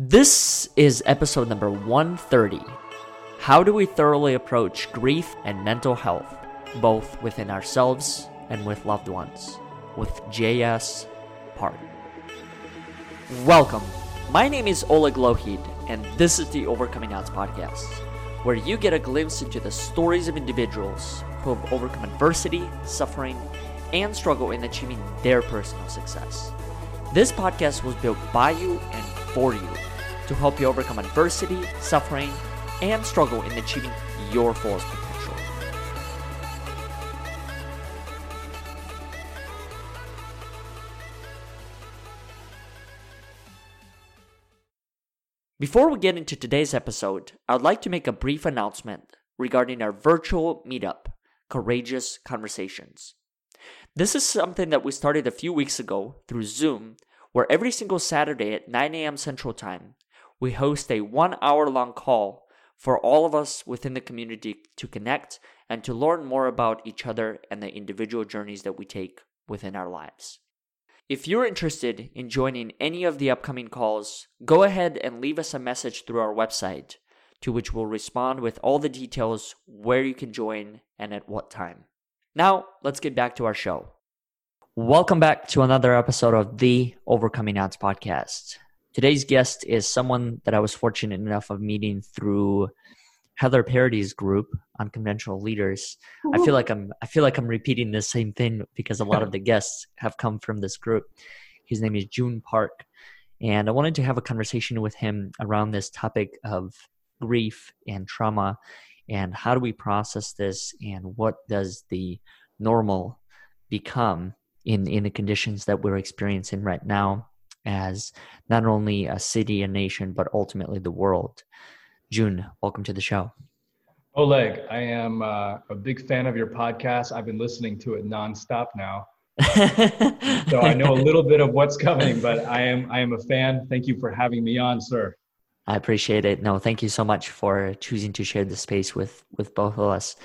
This is episode number 130. How do we thoroughly approach grief and mental health, both within ourselves and with loved ones? With JS Park. Welcome. My name is Oleg Lohid, and this is the Overcoming Odds podcast, where you get a glimpse into the stories of individuals who have overcome adversity, suffering, and struggle in achieving their personal success. This podcast was built by you and for you to help you overcome adversity, suffering, and struggle in achieving your fullest potential. Before we get into today's episode, I'd like to make a brief announcement regarding our virtual meetup, Courageous Conversations. This is something that we started a few weeks ago through Zoom, where every single Saturday at 9 a.m. Central Time, we host a one hour long call for all of us within the community to connect and to learn more about each other and the individual journeys that we take within our lives. If you're interested in joining any of the upcoming calls, go ahead and leave us a message through our website, to which we'll respond with all the details where you can join and at what time. Now, let's get back to our show. Welcome back to another episode of the Overcoming Odds podcast. Today's guest is someone that I was fortunate enough of meeting through Heather Parody's group, Unconventional Leaders. I feel like I'm I feel like I'm repeating the same thing because a lot of the guests have come from this group. His name is June Park, and I wanted to have a conversation with him around this topic of grief and trauma and how do we process this and what does the normal become in in the conditions that we're experiencing right now as not only a city, a nation, but ultimately the world. June, welcome to the show. Oleg, I am uh, a big fan of your podcast. I've been listening to it nonstop now. so I know a little bit of what's coming, but I am I am a fan. Thank you for having me on, sir. I appreciate it. No, thank you so much for choosing to share the space with with both of us.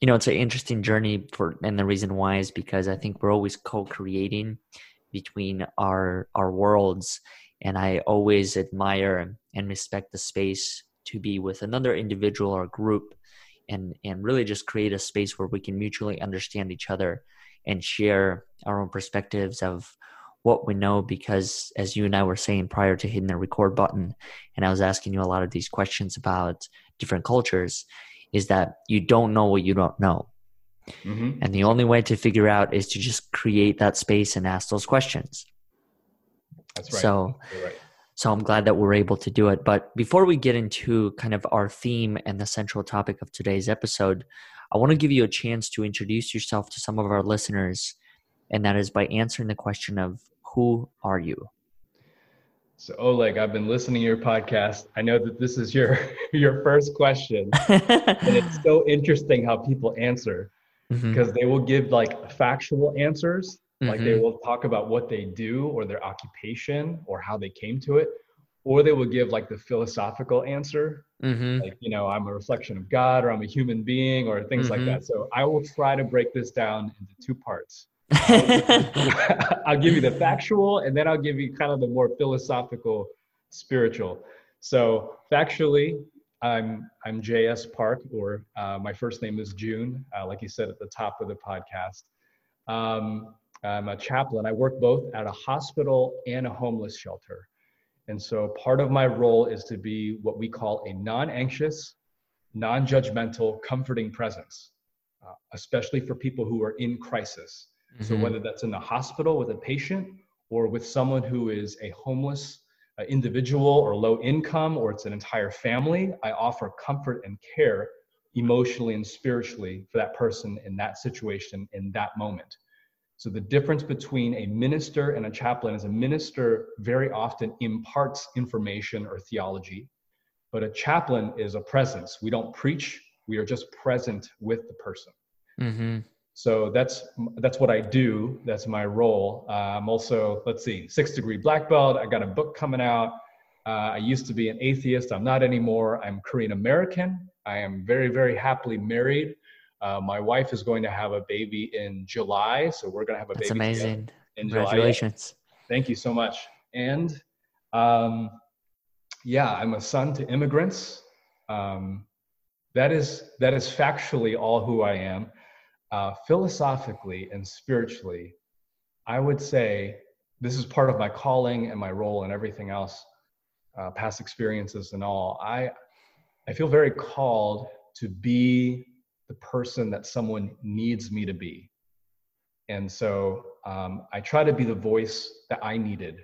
You know, it's an interesting journey for, and the reason why is because I think we're always co-creating between our our worlds. And i always admire and respect the space to be with another individual or group and and really just create a space where we can mutually understand each other and share our own perspectives of what we know. Because as you and I were saying prior to hitting the record button and I was asking you a lot of these questions about different cultures is that you don't know what you don't know Mm-hmm. And the only way to figure out is to just create that space and ask those questions. That's right. So, right. so I'm glad that we're able to do it. But before we get into kind of our theme and the central topic of today's episode, I want to give you a chance to introduce yourself to some of our listeners, and that is by answering the question of who are you? So Oleg, I've been listening to your podcast. I know that this is your your first question, and it's so interesting how people answer mm-hmm. because they will give like factual answers mm-hmm. like they mm-hmm. will talk about what they do or their occupation or how they came to it or they will give like the philosophical answer mm-hmm. like you know i'm a reflection of god or i'm a human being or things like mm-hmm. that so i will try to break this down into two parts I'll give you the factual and then I'll give you kind of the more philosophical, spiritual. So, factually, I'm I'm JS Park, or uh, my first name is June, uh, like you said at the top of the podcast. Um, I'm a chaplain. I work both at a hospital and a homeless shelter, and so part of my role is to be what we call a non-anxious, non-judgmental, comforting presence, uh, especially for people who are in crisis. Mm-hmm. So whether that's in the hospital with a patient or with someone who is a homeless individual or low income or it's an entire family, I offer comfort and care emotionally and spiritually for that person in that situation in that moment. So the difference between a minister and a chaplain is a minister very often imparts information or theology, but a chaplain is a presence. We don't preach, we are just present with the person. Mm-hmm so that's that's what I do. That's my role. Uh, I'm also let's see, six degree black belt. I got a book coming out. Uh, I used to be an atheist. I'm not anymore. I'm Korean American. I am very very happily married. Uh, my wife is going to have a baby in July, so we're going to have a that's baby. That's amazing. In Congratulations. July. Thank you so much. And um, yeah, I'm a son to immigrants. Um, that is that is factually all who I am. Uh, philosophically and spiritually, I would say this is part of my calling and my role and everything else, uh, past experiences and all. I I feel very called to be the person that someone needs me to be, and so um, I try to be the voice that I needed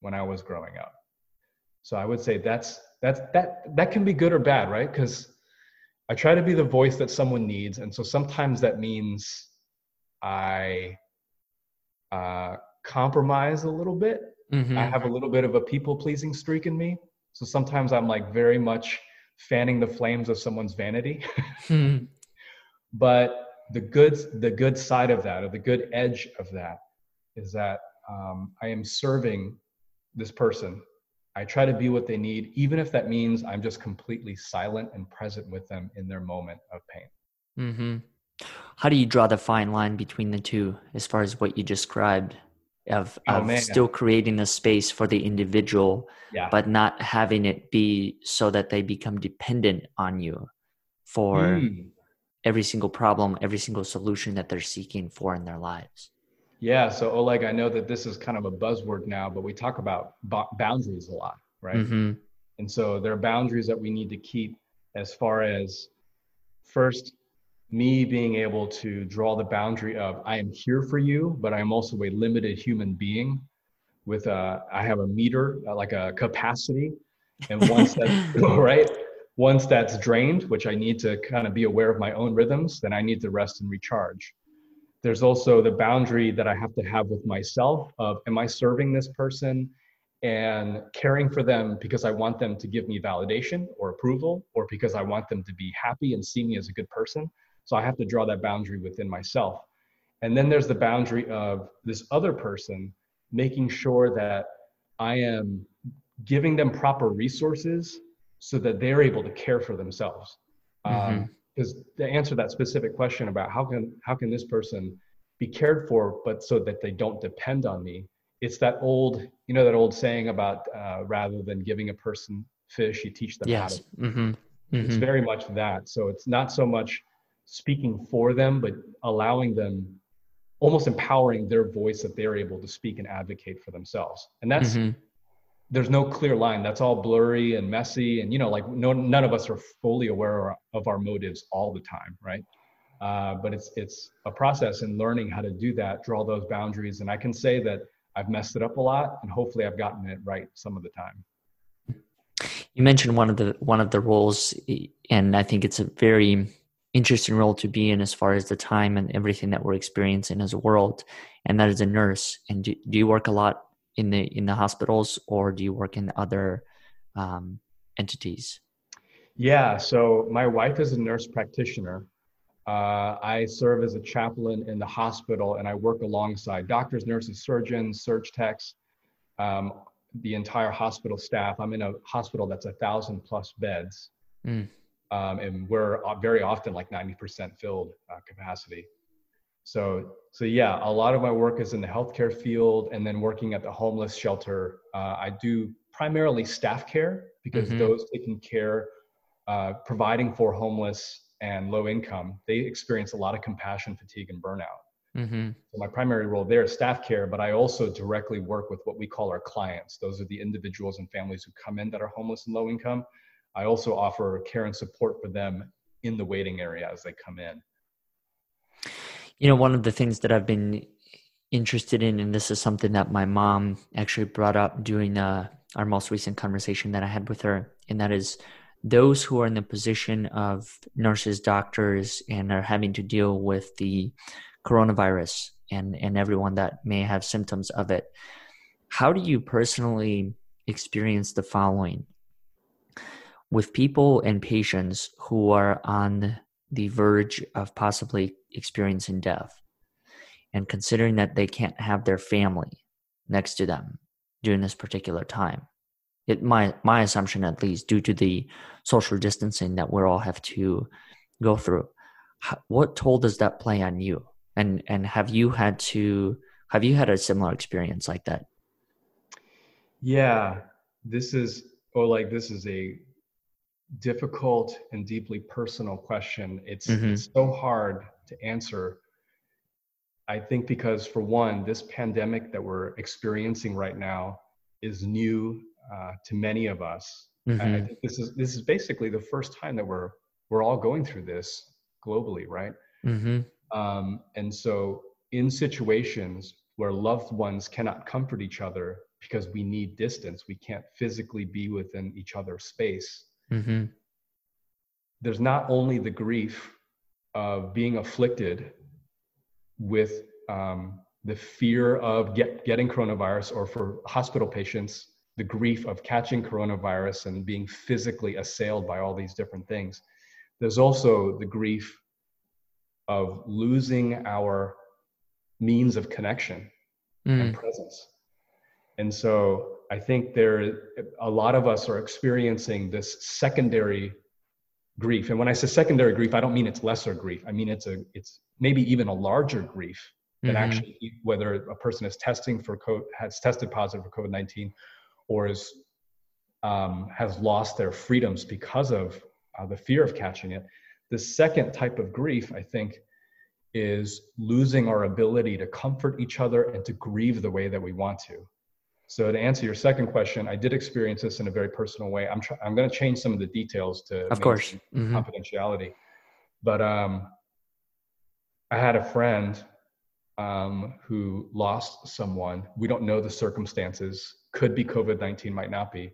when I was growing up. So I would say that's that's that that can be good or bad, right? Because I try to be the voice that someone needs, and so sometimes that means I uh, compromise a little bit. Mm-hmm. I have a little bit of a people pleasing streak in me, so sometimes I'm like very much fanning the flames of someone's vanity. mm-hmm. But the good the good side of that, or the good edge of that, is that um, I am serving this person I try to be what they need, even if that means I'm just completely silent and present with them in their moment of pain. Mm-hmm. How do you draw the fine line between the two as far as what you described of, oh, still creating a space for the individual, yeah. but not having it be so that they become dependent on you for mm. every single problem, every single solution that they're seeking for in their lives? Yeah. So Oleg, I know that this is kind of a buzzword now, but we talk about boundaries a lot, right? Mm-hmm. And so there are boundaries that we need to keep as far as first me being able to draw the boundary of I am here for you, but I'm also a limited human being with a I have a meter uh, like a capacity, and once that right once that's drained, which I need to kind of be aware of my own rhythms, then I need to rest and recharge there's also the boundary that I have to have with myself of am I serving this person and caring for them because I want them to give me validation or approval or because I want them to be happy and see me as a good person. So I have to draw that boundary within myself. And then there's the boundary of this other person making sure that I am giving them proper resources so that they're able to care for themselves. Mm-hmm. Um, because to answer that specific question about how can how can this person be cared for but so that they don't depend on me it's that old you know that old saying about uh, rather than giving a person fish you teach them yes. how to mm-hmm. Mm-hmm. it's very much that so it's not so much speaking for them but allowing them almost empowering their voice that they're able to speak and advocate for themselves and that's mm-hmm there's no clear line. That's all blurry and messy and you know like no, none of us are fully aware of our motives all the time right? Uh, but it's it's a process in learning how to do that draw those boundaries. And i can say that i've messed it up a lot and hopefully i've gotten it right some of the time. You mentioned one of the one of the roles and i think it's a very interesting role to be in as far as the time and everything that we're experiencing as a world and that is a nurse. And do, do you work a lot in the in the hospitals or do you work in other um, entities? Yeah so my wife is a nurse practitioner. Uh, i serve as a chaplain in the hospital and i work alongside doctors nurses surgeons surg techs um, the entire hospital staff. I'm in a hospital that's a thousand plus beds. Mm. um, and we're very often like 90% filled uh, capacity so, so yeah, a lot of my work is in the healthcare field, and then working at the homeless shelter. Uh, I do primarily staff care because mm-hmm. those taking care, uh, providing for homeless and low income, they experience a lot of compassion fatigue and burnout. Mm-hmm. So my primary role there is staff care, but I also directly work with what we call our clients. Those are the individuals and families who come in that are homeless and low income. I also offer care and support for them in the waiting area as they come in you know one of the things that i've been interested in and this is something that my mom actually brought up during uh, our most recent conversation that i had with her and that is those who are in the position of nurses doctors and are having to deal with the coronavirus and and everyone that may have symptoms of it how do you personally experience the following? With people and patients who are on the verge of possibly experiencing death and considering that they can't have their family next to them during this particular time it my my assumption at least due to the social distancing that we all have to go through what toll does that play on you and and have you had to have you had a similar experience like that yeah this is oh, like this is a difficult and deeply personal question. It's, mm-hmm. it's so hard to answer. I think because, for one, this pandemic that we're experiencing right now is new uh, to many of us. Mm-hmm. I think this is this is basically the first time that we're we're all going through this globally, right? Mm-hmm. Um, and so, in situations where loved ones cannot comfort each other because we need distance, we can't physically be within each other's space. Mm-hmm. There's not only the grief of being afflicted with um, the fear of get, getting coronavirus, or for hospital patients, the grief of catching coronavirus and being physically assailed by all these different things. There's also the grief of losing our means of connection mm. and presence. And so I think there a lot of us are experiencing this secondary grief. And when I say secondary grief, I don't mean it's lesser grief. I mean it's a it's maybe even a larger grief than mm-hmm. actually whether a person is testing for COVID, has tested positive for COVID nineteen, or is um, has lost their freedoms because of uh, the fear of catching it. The second type of grief, I think, is losing our ability to comfort each other and to grieve the way that we want to. So to answer your second question, I did experience this in a very personal way. I'm try- I'm going to change some of the details to of course mm-hmm. confidentiality, but um, I had a friend um, who lost someone. We don't know the circumstances. Could be COVID nineteen, might not be.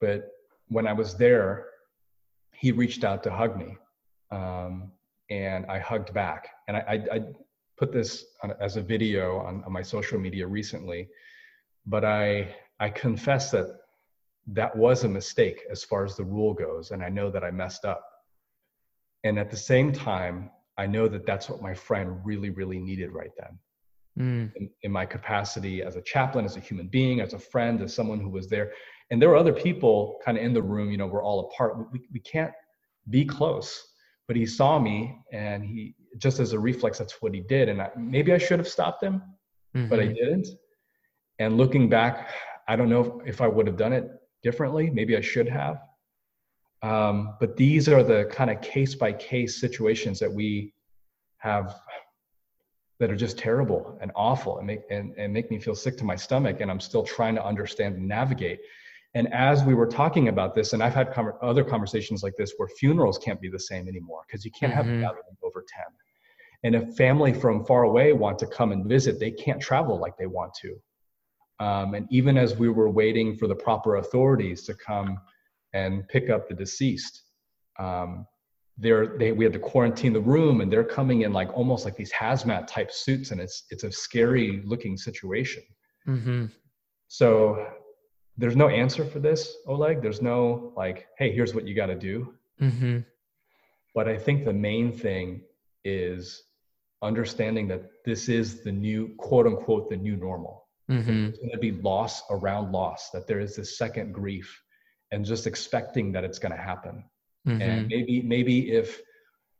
But when I was there, he reached out to hug me, um, and I hugged back. And I, I, I put this on, as a video on, on my social media recently but I I confess that that was a mistake as far as the rule goes, and I know that I messed up. And at the same time, I know that that's what my friend really, really needed right then. Mm. In, in, my capacity as a chaplain, as a human being, as a friend, as someone who was there. And there were other people kind of in the room, you know, we're all apart. We, we can't be close. But he saw me and he, just as a reflex, that's what he did. And I, maybe I should have stopped him, mm-hmm. but I mm-hmm. didn't. And looking back, I don't know if I would have done it differently. Maybe I should have. Um, but these are the kind of case by case situations that we have that are just terrible and awful and make and, and make me feel sick to my stomach and i'm still trying to understand and navigate and as we were talking about this and i've had com- other conversations like this where funerals can't be the same anymore because you can't mm-hmm. have a gathering over 10 and if family from far away want to come and visit they can't travel like they want to um, and even as we were waiting for the proper authorities to come and pick up the deceased, um, they're, we had to quarantine the room and they're coming in like almost like these hazmat type suits and it's, it's a scary looking situation. Mm-hmm. So there's no answer for this, Oleg. There's no like, hey, here's what you got to do. Mm-hmm. But I think the main thing is understanding that this is the new quote unquote the new normal Mm-hmm. It's going to be loss around loss, that there is this second grief and just expecting that it's going to happen. Mm-hmm. And maybe, maybe if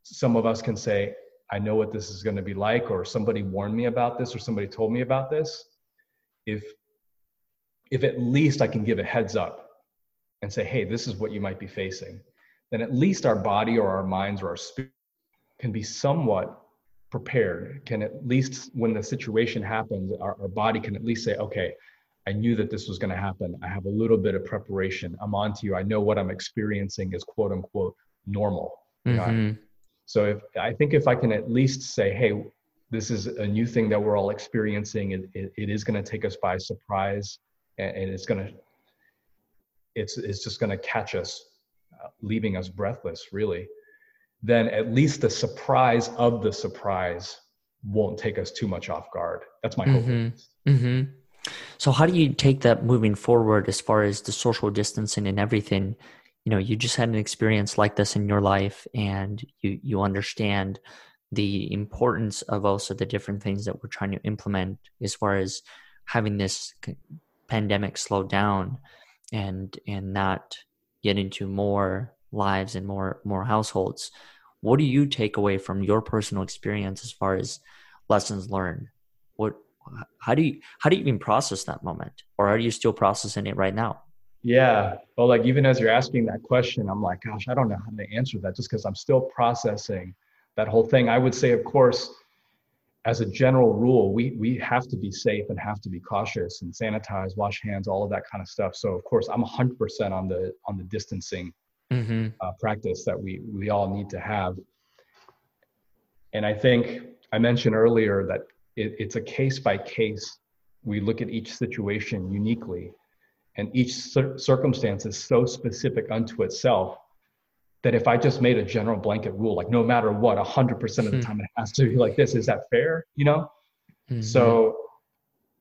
some of us can say, I know what this is going to be like, or somebody warned me about this, or somebody told me about this, if if at least I can give a heads up and say, hey, this is what you might be facing, then at least our body or our minds or our spirit can be somewhat prepared. Can at least when the situation happens our, our body can at least say okay i knew that this was going to happen. I have a little bit of preparation. I'm on to you. I know what i'm experiencing is quote unquote normal. Mm-hmm. so if i think if i can at least say hey this is a new thing that we're all experiencing. It, it, it is going to take us by surprise and, and it's going to it's it's just going to catch us uh, leaving us breathless really then at least the surprise of the surprise won't take us too much off guard. That's my mm-hmm. hope. Mm-hmm. So, how do you take that moving forward as far as the social distancing and everything? You know, you just had an experience like this in your life, and you you understand the importance of also the different things that we're trying to implement as far as having this pandemic slow down and and not get into more lives and more more households what do you take away from your personal experience as far as lessons learned what how do you how do you even process that moment or are you still processing it right now Yeah. Well, like even as you're asking that question, I'm like, gosh, I don't know how to answer that just because I'm still processing that whole thing. I would say, of course, as a general rule, we we have to be safe and have to be cautious and sanitize, wash hands, all of that kind of stuff. So of course, I'm 100% on the on the distancing mm-hmm. uh, practice that we we all need to have. And I think I mentioned earlier that it, it's a case by case. We look at each situation uniquely and each cir- circumstance is so specific unto itself that if I just made a general blanket rule, like no matter what, 100% of the hmm. time it has to be like this, is that fair? You know? Mm-hmm. So,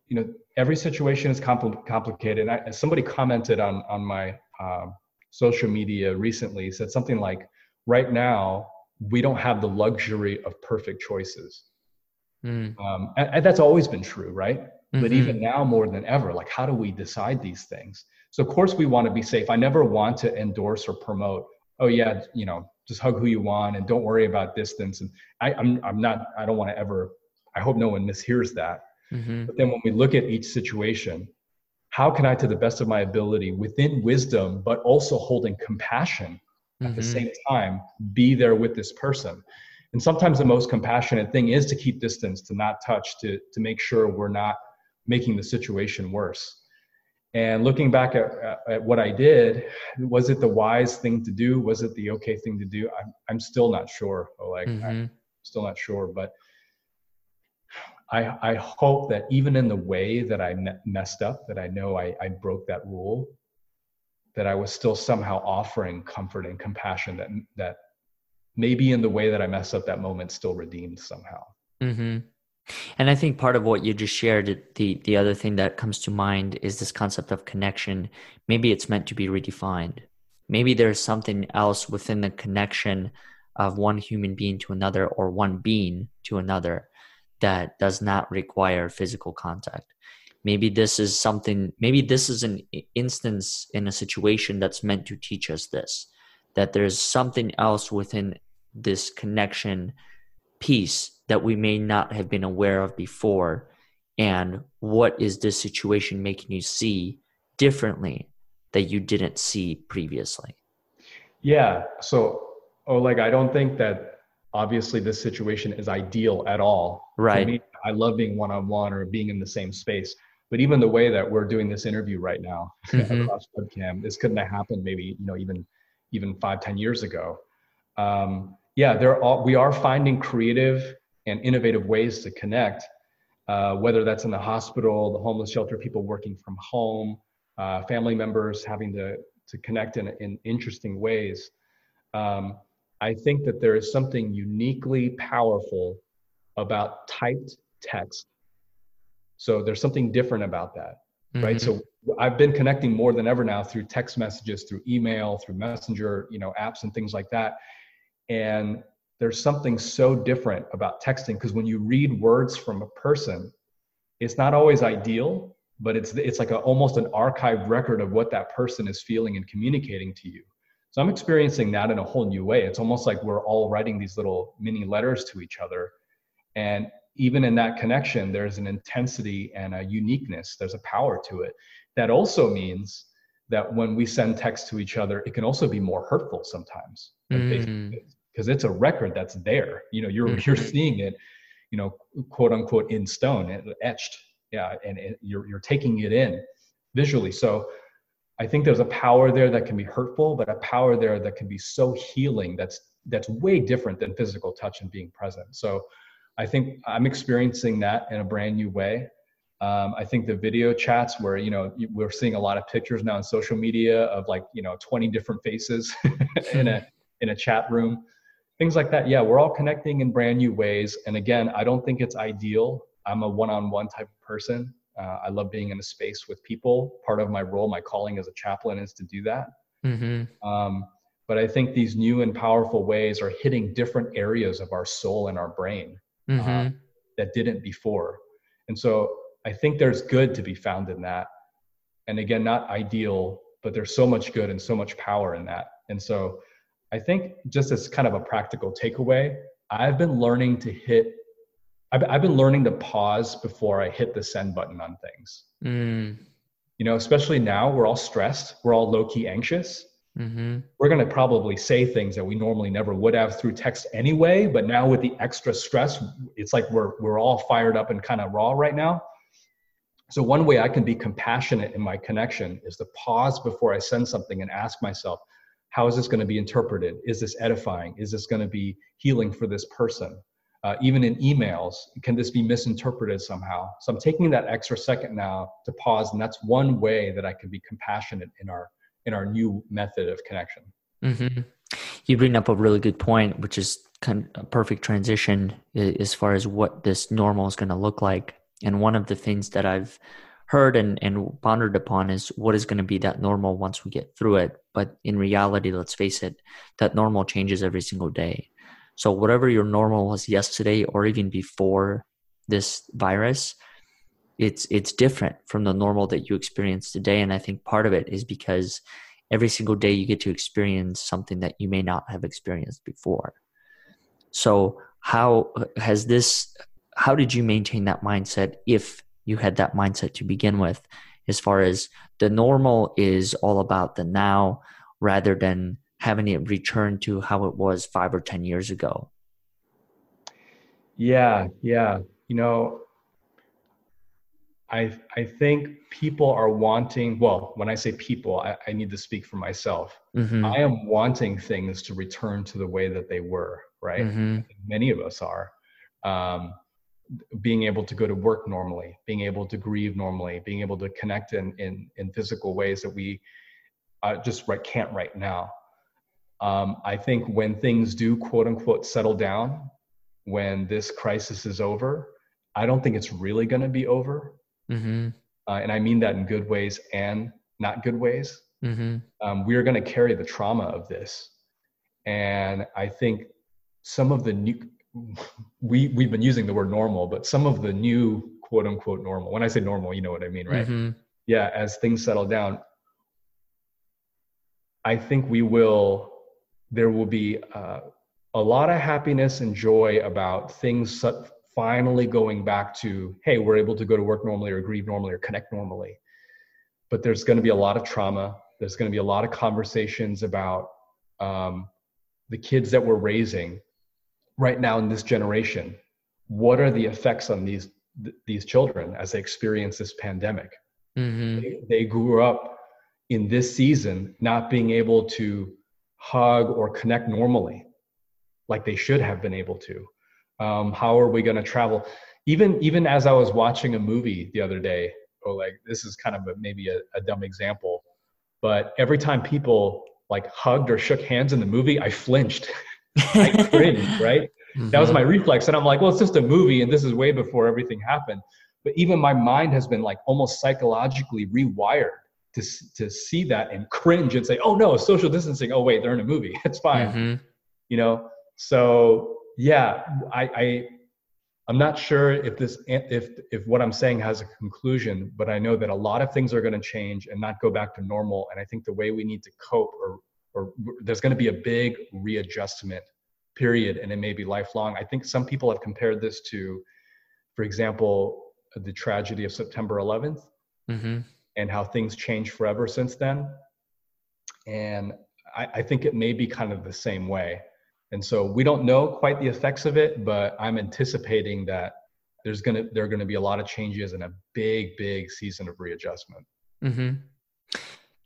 you know, every situation is compl- complicated. I, somebody commented on, on my uh, social media recently, said something like, right now, we don't have the luxury of perfect choices. Mm. Um, and, and, that's always been true, right? Mm-hmm. But even now more than ever, like how do we decide these things? So of course we want to be safe. I never want to endorse or promote, oh yeah, you know, just hug who you want and don't worry about distance. And I, I'm I'm not I don't want to ever I hope no one mishears that. Mm-hmm. But then when we look at each situation, how can I, to the best of my ability, within wisdom, but also holding compassion at mm-hmm. the same time, be there with this person? And sometimes the most compassionate thing is to keep distance, to not touch, to to make sure we're not making the situation worse. And looking back at, at what I did, was it the wise thing to do? Was it the okay thing to do? I'm, I'm still not sure. Like, mm-hmm. I'm still not sure. But I, I hope that even in the way that I messed up, that I know I, I broke that rule, that I was still somehow offering comfort and compassion that, that maybe in the way that I messed up that moment still redeemed somehow. Mm-hmm. And I think part of what you just shared, the the other thing that comes to mind is this concept of connection. Maybe it's meant to be redefined. Maybe there's something else within the connection of one human being to another or one being to another that does not require physical contact. Maybe this is something, maybe this is an instance in a situation that's meant to teach us this that there's something else within this connection piece that we may not have been aware of before. And what is this situation making you see differently that you didn't see previously? Yeah. So oh like i don't think that obviously this situation is ideal at all right me, i love being one-on-one or being in the same space but even the way that we're doing this interview right now mm-hmm. across webcam this couldn't have happened maybe you know even even five ten years ago um, yeah there are we are finding creative and innovative ways to connect, uh, whether that's in the hospital, the homeless shelter, people working from home, uh, family members having to, to connect in, in interesting ways. Um, I think that there is something uniquely powerful about typed text. So there's something different about that, mm-hmm. right? So I've been connecting more than ever now through text messages, through email, through messenger, you know, apps and things like that. And there's something so different about texting because when you read words from a person, it's not always ideal, but it's it's like a, almost an archived record of what that person is feeling and communicating to you. So I'm experiencing that in a whole new way. It's almost like we're all writing these little mini letters to each other. And even in that connection, there's an intensity and a uniqueness, there's a power to it. That also means that when we send text to each other, it can also be more hurtful sometimes mm because it's a record that's there. You know, you're mm-hmm. you're seeing it, you know, quote unquote in stone, etched. Yeah, and it, you're you're taking it in visually. So I think there's a power there that can be hurtful, but a power there that can be so healing. That's that's way different than physical touch and being present. So I think I'm experiencing that in a brand new way. Um, I think the video chats where you know we're seeing a lot of pictures now on social media of like you know 20 different faces in a in a chat room things like that. Yeah, we're all connecting in brand new ways. And again, I don't think it's ideal. I'm a one on one type of person. Uh, I love being in a space with people. Part of my role, my calling as a chaplain is to do that. Mm-hmm. Um, but I think these new and powerful ways are hitting different areas of our soul and our brain uh, mm-hmm. uh, that didn't before. And so I think there's good to be found in that. And again, not ideal, but there's so much good and so much power in that. And so I think just as kind of a practical takeaway, I've been learning to hit, I've, I've been learning to pause before I hit the send button on things. Mm. you know, especially now we're all stressed, we're all low key anxious. Mm-hmm. We're going to probably say things that we normally never would have through text anyway. But now with the extra stress, it's like we're we're all fired up and kind of raw right now. So one way I can be compassionate in my connection is to pause before I send something and ask myself, how is this going to be interpreted? Is this edifying? Is this going to be healing for this person? Uh, even in emails, can this be misinterpreted somehow? So I'm taking that extra second now to pause, and that's one way that I can be compassionate in our in our new method of connection. Mm-hmm. You bring up a really good point, which is kind of a perfect transition as far as what this normal is going to look like. And one of the things that I've heard and, and pondered upon is what is going to be that normal once we get through it. But in reality, let's face it, that normal changes every single day. So whatever your normal was yesterday or even before this virus, it's it's different from the normal that you experience today. And I think part of it is because every single day you get to experience something that you may not have experienced before. So how has this how did you maintain that mindset if you had that mindset to begin with as far as the normal is all about the now rather than having it return to how it was 5 or 10 years ago yeah yeah you know i i think people are wanting well when i say people i, I need to speak for myself mm-hmm. i am wanting things to return to the way that they were right mm-hmm. many of us are um, being able to go to work normally, being able to grieve normally, being able to connect in in, in physical ways that we uh, just right, can't right now. Um, I think when things do quote unquote settle down, when this crisis is over, I don't think it's really going to be over. Mm-hmm. Uh, and I mean that in good ways and not good ways. Mm-hmm. Um, we are going to carry the trauma of this. And I think some of the new, we we've been using the word normal, but some of the new quote unquote normal. When I say normal, you know what I mean, right? Mm-hmm. Yeah, as things settle down, I think we will. There will be uh, a lot of happiness and joy about things finally going back to hey, we're able to go to work normally or grieve normally or connect normally. But there's going to be a lot of trauma. There's going to be a lot of conversations about um, the kids that we're raising right now in this generation what are the effects on these th- these children as they experience this pandemic mm-hmm. they, they grew up in this season not being able to hug or connect normally like they should have been able to um, how are we going to travel even even as i was watching a movie the other day or like this is kind of a, maybe a, a dumb example but every time people like hugged or shook hands in the movie i flinched I cringed, right? Mm-hmm. That was my reflex. And I'm like, well, it's just a movie and this is way before everything happened. But even my mind has been like almost psychologically rewired to, to see that and cringe and say, oh no, social distancing. Oh wait, they're in a movie. It's fine. Mm-hmm. You know? So yeah, I, I I'm not sure if this if if what I'm saying has a conclusion, but I know that a lot of things are going to change and not go back to normal. And I think the way we need to cope or or there's going to be a big readjustment period and it may be lifelong i think some people have compared this to for example the tragedy of september 11th mm-hmm. And how things changed forever since then. And I, I think it may be kind of the same way. And so we don't know quite the effects of it but i'm anticipating that there's going to there are going to be a lot of changes and a big big season of readjustment. Mm-hmm.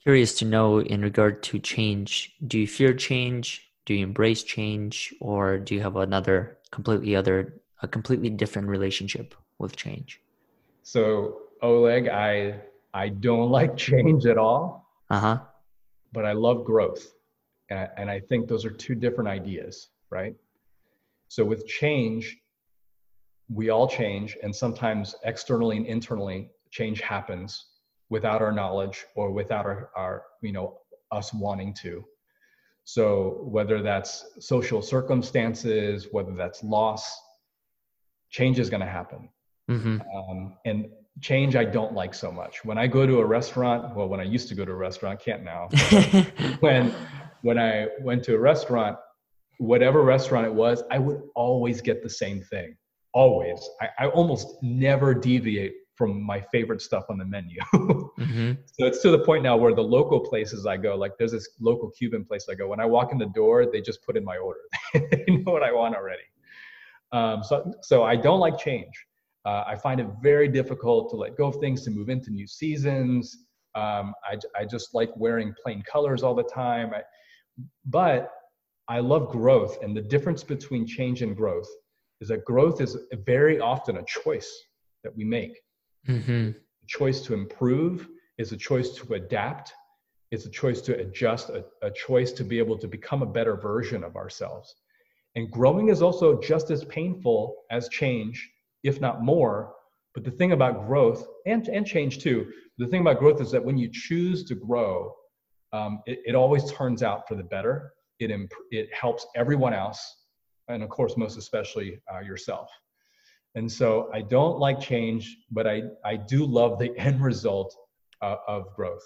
Curious to know in regard to change do you fear change? Do you embrace change? Or do you have another completely other a completely different relationship with change? So oleg i i don't like change at all uh-huh. but i love growth. And I, and I think those are two different ideas right? So with change we all change and sometimes externally and internally change happens without our knowledge or without our, our you know us wanting to. So whether that's social circumstances whether that's loss change is going to happen. Mm-hmm. um, and change i don't like so much when i go to a restaurant well when i used to go to a restaurant can't now when when i went to a restaurant whatever restaurant it was i would always get the same thing always I, I almost never deviate from my favorite stuff on the menu. mm-hmm. So it's to the point now where the local places I go, like there's this local Cuban place I go. When I walk in the door, they just put in my order. they know what I want already. Um, so, so I don't like change. Uh, I find it very difficult to let go of things, to move into new seasons. Um, I, I just like wearing plain colors all the time. I, but I love growth. And the difference between change and growth is that growth is very often a choice that we make. Mm-hmm. A choice to improve is a choice to adapt. It's a choice to adjust, a, a choice to be able to become a better version of ourselves. And growing is also just as painful as change, if not more. But the thing about growth and, and change too, the thing about growth is that when you choose to grow, um, it, it always turns out for the better. It, imp- it helps everyone else, and of course, most especially uh, yourself. And so I don't like change, but I, I do love the end result uh, of growth.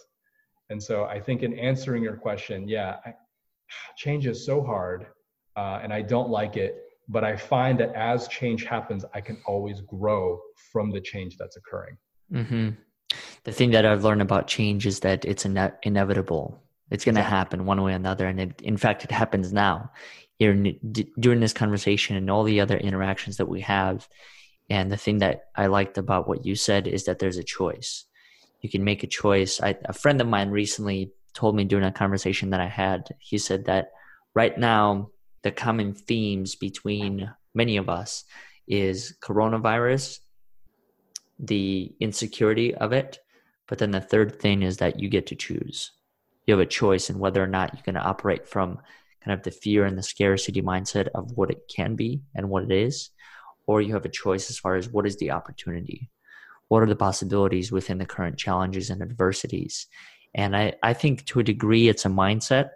And so I think in answering your question, yeah, I, change is so hard uh, and I don't like it. But I find that as change happens, I can always grow from the change that's occurring. Mm-hmm. The thing that I've learned about change is that it's ine- inevitable. It's going to exactly. happen one way or another. And it, in fact, it happens now. Here, d- during this conversation and all the other interactions that we have. And the thing that I liked about what you said is that there's a choice. You can make a choice. I, a friend of mine recently told me during a conversation that I had, he said that right now the common themes between many of us is coronavirus, the insecurity of it, but then the third thing is that you get to choose. You have a choice in whether or not you're going to operate from kind of the fear and the scarcity mindset of what it can be and what it is, or you have a choice as far as what is the opportunity. What are the possibilities within the current challenges and adversities? And I, I think to a degree it's a mindset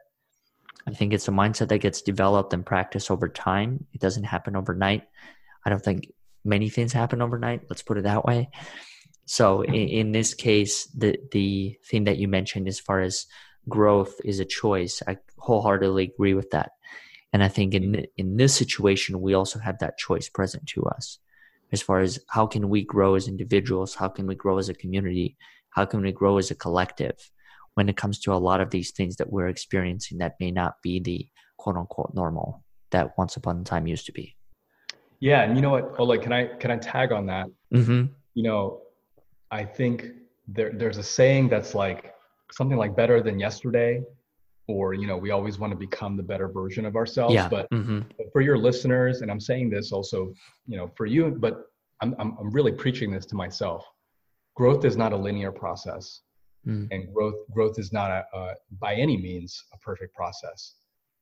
I think it's a mindset that gets developed and practiced over time. It doesn't happen overnight. I don't think many things happen overnight. Let's put it that way. So in, in this case, the the thing that you mentioned as far as growth is a choice. I wholeheartedly agree with that. And I think in in this situation, we also have that choice present to us, as far as how can we grow as individuals, how can we grow as a community, how can we grow as a collective, when it comes to a lot of these things that we're experiencing that may not be the quote unquote normal that once upon a time used to be. Yeah, and you know what, Oleg, can I can I tag on that? Mm-hmm. You know, I think there there's a saying that's like something like better than yesterday, or you know, we always want to become the better version of ourselves. Yeah. But, mm-hmm. but for your listeners, and I'm saying this also, you know, for you, but I'm I'm, I'm really preaching this to myself. Growth is not a linear process mm. and growth growth is not a, a, by any means a perfect process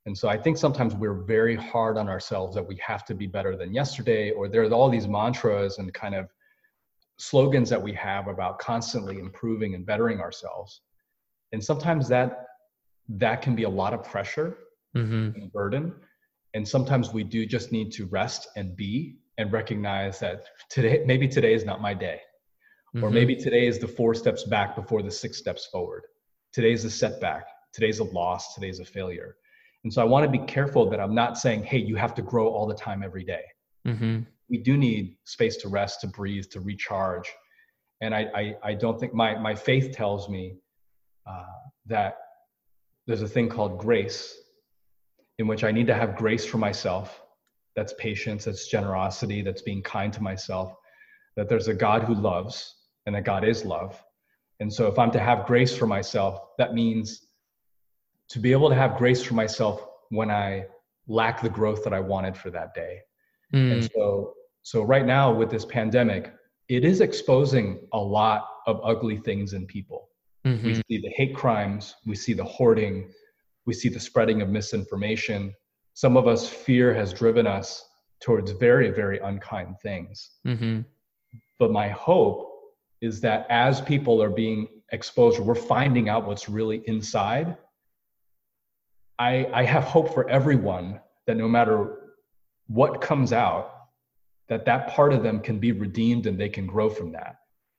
and so i think sometimes we're very hard on ourselves that we have to be better than yesterday or there's all these mantras and kind of slogans that we have about constantly improving and bettering ourselves and sometimes that that can be a lot of pressure mm-hmm. and burden and sometimes we do just need to rest and be and recognize that today maybe today is not my day Mm-hmm. Or maybe today is the four steps back before the six steps forward. Today's a setback. Today's a loss. Today's a failure. And so I want to be careful that I'm not saying, hey, you have to grow all the time every day. Mm-hmm. We do need space to rest, to breathe, to recharge. And I, I, I don't think my, my faith tells me uh, that there's a thing called grace in which I need to have grace for myself. That's patience, that's generosity, that's being kind to myself. That there's a God who loves, and that God is love. And so if I'm to have grace for myself, that means to be able to have grace for myself when I lack the growth that I wanted for that day. Mm. And so so right now with this pandemic, it is exposing a lot of ugly things in people. Mm-hmm. We see the hate crimes, we see the hoarding, we see the spreading of misinformation. Some of us fear has driven us towards very, very unkind things. Mm-hmm. But my hope is that as people are being exposed, we're finding out what's really inside. I, I have hope for everyone that no matter what comes out, that that part of them can be redeemed and they can grow from that.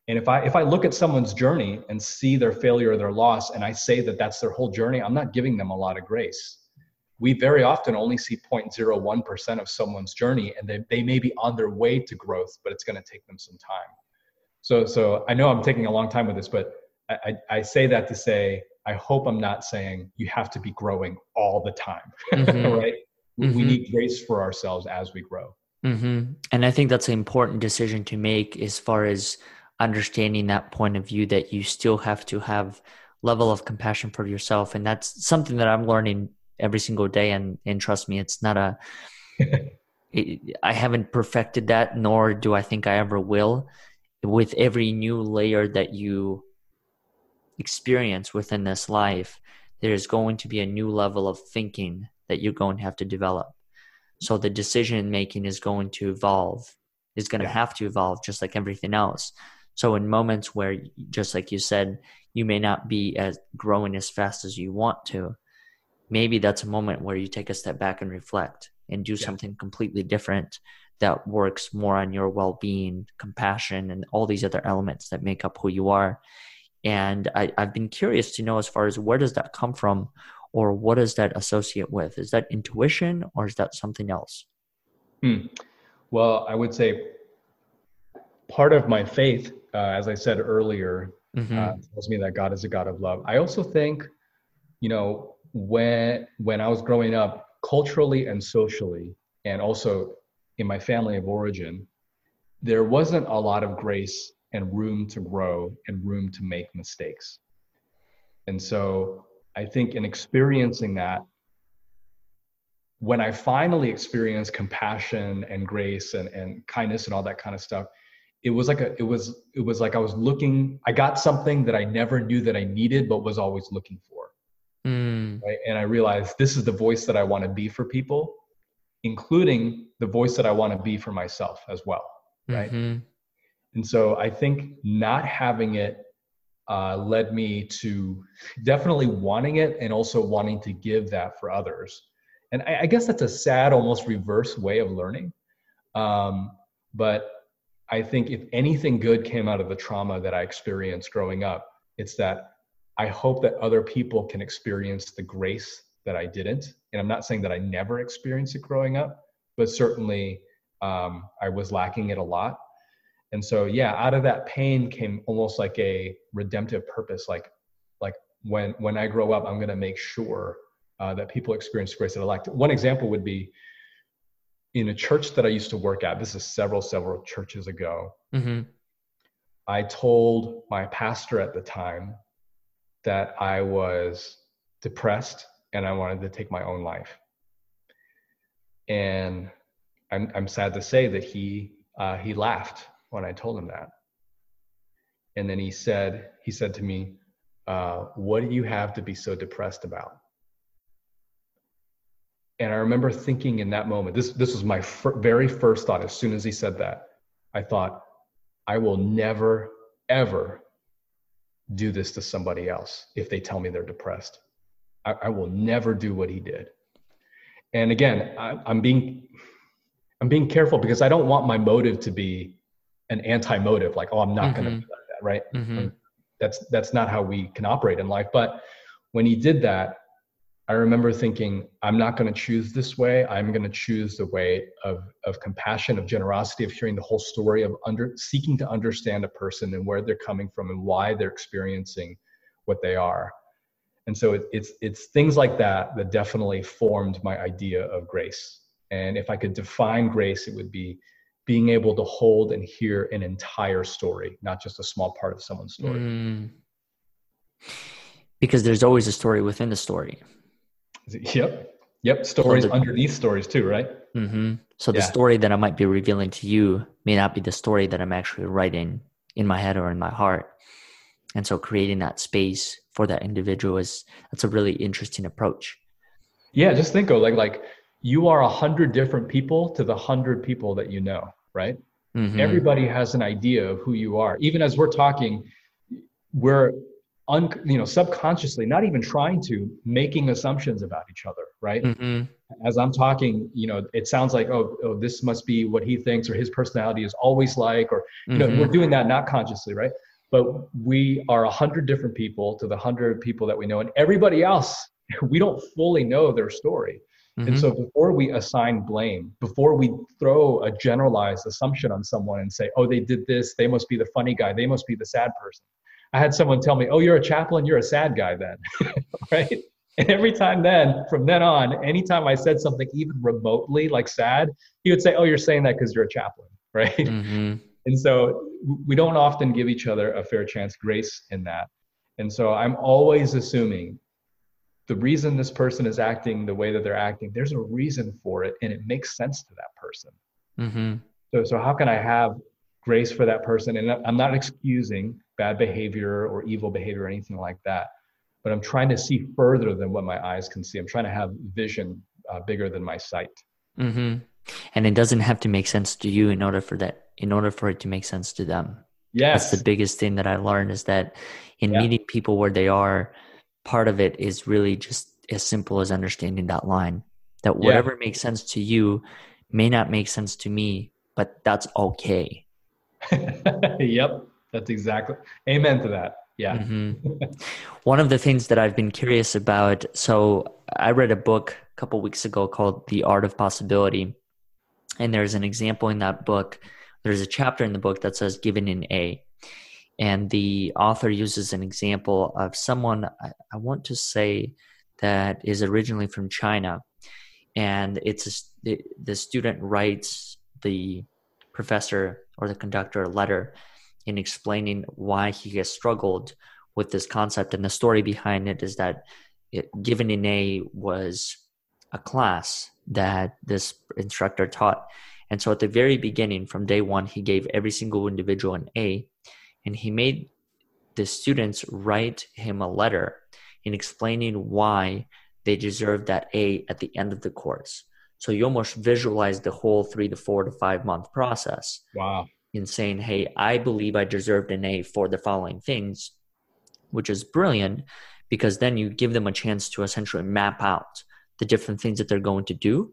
And if I if I look at someone's journey and see their failure or their loss, and I say that that's their whole journey, I'm not giving them a lot of grace. We very often only see 0.01% of someone's journey, and they, they may be on their way to growth, but it's going to take them some time. So, so I know I'm taking a long time with this, but I, I, I say that to say, I hope I'm not saying you have to be growing all the time, mm-hmm. right? Mm-hmm. We need grace for ourselves as we grow. Mm-hmm. And I think that's an important decision to make as far as understanding that point of view that you still have to have level of compassion for yourself. And that's something that I'm learning every single day. And, and trust me, it's not a, it, I haven't perfected that, nor do I think I ever will. With every new layer that you experience within this life, there's going to be a new level of thinking that you're going to have to develop. So the decision making is going to evolve, is going to yeah. have to evolve just like everything else. So in moments where, just like you said, you may not be as growing as fast as you want to, maybe that's a moment where you take a step back and reflect and do yeah. something completely different that works more on your well-being, compassion, and all these other elements that make up who you are. And I, I've been curious to know as far as where does that come from or what does that associate with? Is that intuition or is that something else? Hmm. Well, I would say part of my faith, uh, as I said earlier, mm-hmm. uh, tells me that God is a God of love. I also think, you know, when when I was growing up, culturally and socially, and also in my family of origin, there wasn't a lot of grace and room to grow and room to make mistakes. And so I think in experiencing that, when I finally experienced compassion and grace and, and kindness and all that kind of stuff, it was like a it was it was like I was looking, I got something that I never knew that I needed but was always looking for. Mm. Right. And I realized this is the voice that I want to be for people, including the voice that I want to be for myself as well. Right. Mm-hmm. And so I think not having it uh, led me to definitely wanting it and also wanting to give that for others. And I, I guess that's a sad, almost reverse way of learning. Um, but I think if anything good came out of the trauma that I experienced growing up, it's that I hope that other people can experience the grace that I didn't. And I'm not saying that I never experienced it growing up, but certainly um, I was lacking it a lot. And so yeah out of that pain came almost like a redemptive purpose like like when when i grow up i'm going to make sure uh, that people experience grace that i like one example would be in a church that i used to work at this is several several churches ago. Mm-hmm. i told my pastor at the time that i was depressed and i wanted to take my own life and i'm, I'm sad to say that he uh, he laughed when I told him that. And then he said, he said to me, uh, what do you have to be so depressed about? And I remember thinking in that moment, this, this was my fir- very first thought. As soon as he said that, I thought, I will never, ever do this to somebody else if they tell me they're depressed. I, I will never do what he did. And again, I, I'm being, I'm being careful because I don't want my motive to be an anti-motive like oh i'm not mm-hmm. going to be like that right mm-hmm. that's that's not how we can operate in life but when he did that i remember thinking i'm not going to choose this way i'm going to choose the way of of compassion of generosity of hearing the whole story of under seeking to understand a person and where they're coming from and why they're experiencing what they are and so it, it's it's things like that that definitely formed my idea of grace and if i could define grace it would be being able to hold and hear an entire story, not just a small part of someone's story. Mm. Because there's always a story within the story. Yep. Yep. Stories so the, underneath stories too, right? Mm-hmm. So the yeah. story that I might be revealing to you may not be the story that I'm actually writing in my head or in my heart. And so creating that space for that individual is that's a really interesting approach. Yeah, just think of like like you are a hundred different people to the hundred people that you know, right? Mm-hmm. Everybody has an idea of who you are. Even as we're talking, we're un, you know, subconsciously, not even trying to, making assumptions about each other, right? Mm-hmm. As I'm talking, you know, it sounds like, oh, oh, this must be what he thinks or his personality is always like, or you know, mm-hmm. we're doing that not consciously, right? But we are a hundred different people to the hundred people that we know, and everybody else, we don't fully know their story. Mm-hmm. And so before we assign blame, before we throw a generalized assumption on someone and say, oh, they did this, they must be the funny guy, they must be the sad person. I had someone tell me, oh, you're a chaplain, you're a sad guy then, right? And every time then, from then on, anytime I said something even remotely like sad, he would say, oh, you're saying that because you're a chaplain, right? Mm-hmm. And so we don't often give each other a fair chance, grace in that. And so I'm always assuming the reason this person is acting the way that they're acting, there's a reason for it and it makes sense to that person. Mm-hmm. So, so how can I have grace for that person? And I'm not excusing bad behavior or evil behavior or anything like that, but I'm trying to see further than what my eyes can see. I'm trying to have vision uh, bigger than my sight. Mm-hmm. And it doesn't have to make sense to you in order for that, in order for it to make sense to them. Yes. That's the biggest thing that I learned is that in yeah. meeting people where they are, part of it is really just as simple as understanding that line that whatever yeah. makes sense to you may not make sense to me, but that's okay. yep, that's exactly. Amen to that. Yeah. Mm-hmm. One of the things that I've been curious about. So I read a book a couple weeks ago called The Art of Possibility, and there's an example in that book. There's a chapter in the book that says "given an A," and the author uses an example of someone I, I want to say that is originally from China, and it's a, the, student writes the professor or the conductor a letter in explaining why he has struggled with this concept. And the story behind it is that it, given an A was a class that this instructor taught. And so at the very beginning, from day one, he gave every single individual an A and he made the students write him a letter in explaining why they deserved that A at the end of the course. So you almost visualize the whole three to four to five month process. Wow. In saying, hey, I believe I deserved an A for the following things, which is brilliant because then you give them a chance to essentially map out the different things that they're going to do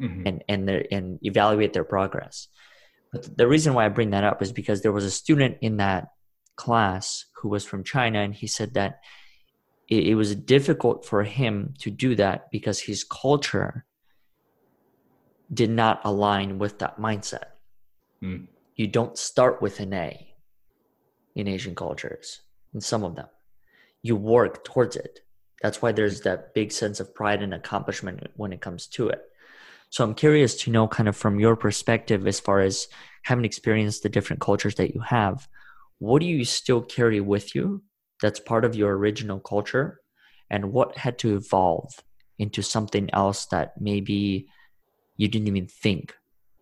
mm-hmm. and and and evaluate their progress. But the reason why I bring that up is because there was a student in that class who was from China, and he said that it, it was difficult for him to do that because his culture did not align with that mindset. Mm. You don't start with an A in Asian cultures, in some of them. You work towards it. That's why there's that big sense of pride and accomplishment when it comes to it. So I'm curious to know, kind of from your perspective, as far as having experienced the different cultures that you have, what do you still carry with you that's part of your original culture? And what had to evolve into something else that maybe you didn't even think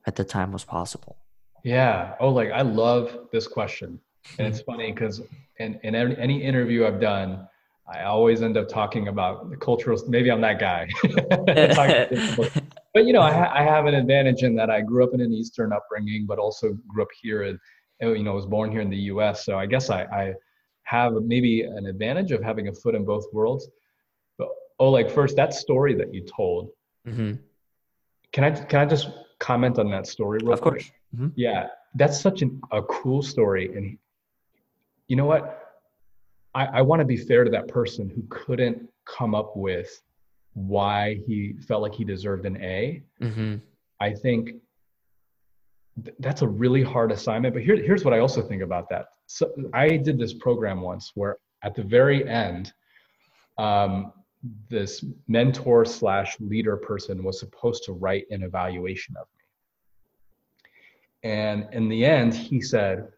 at the time was possible? Yeah. Oh, like I love this question. And hmm. it's funny because in, in any interview I've done, I always end up talking about the cultural. Maybe I'm that guy. but you know, I, ha- I, have an advantage in that I grew up in an Eastern upbringing, but also grew up here and you know was born here in the U.S. So I guess I, I have maybe an advantage of having a foot in both worlds. But oh, like first that story that you told. Mm-hmm. Can I can I just comment on that story? Real of course. Mm-hmm. Yeah, that's such an, a cool story, and you know what? I, I want to be fair to that person who couldn't come up with why he felt like he deserved an A. Mm-hmm. I think th- that's a really hard assignment. But here, here's what I also think about that. So I did this program once where at the very end, um, this mentor slash leader person was supposed to write an evaluation of me. And in the end, he said,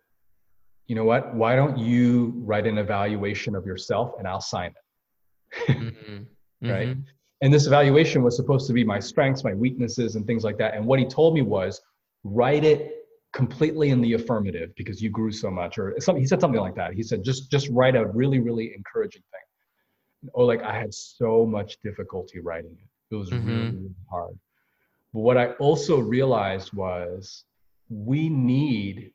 you know what? Why don't you write an evaluation of yourself and I'll sign it? mm-hmm. right? And this evaluation was supposed to be my strengths, my weaknesses, and things like that. And what he told me was write it completely in the affirmative because you grew so much, or something. He said something like that. He said just just write a really really encouraging thing. Oh, like I had so much difficulty writing it. It was mm-hmm. really, really hard. But what I also realized was we need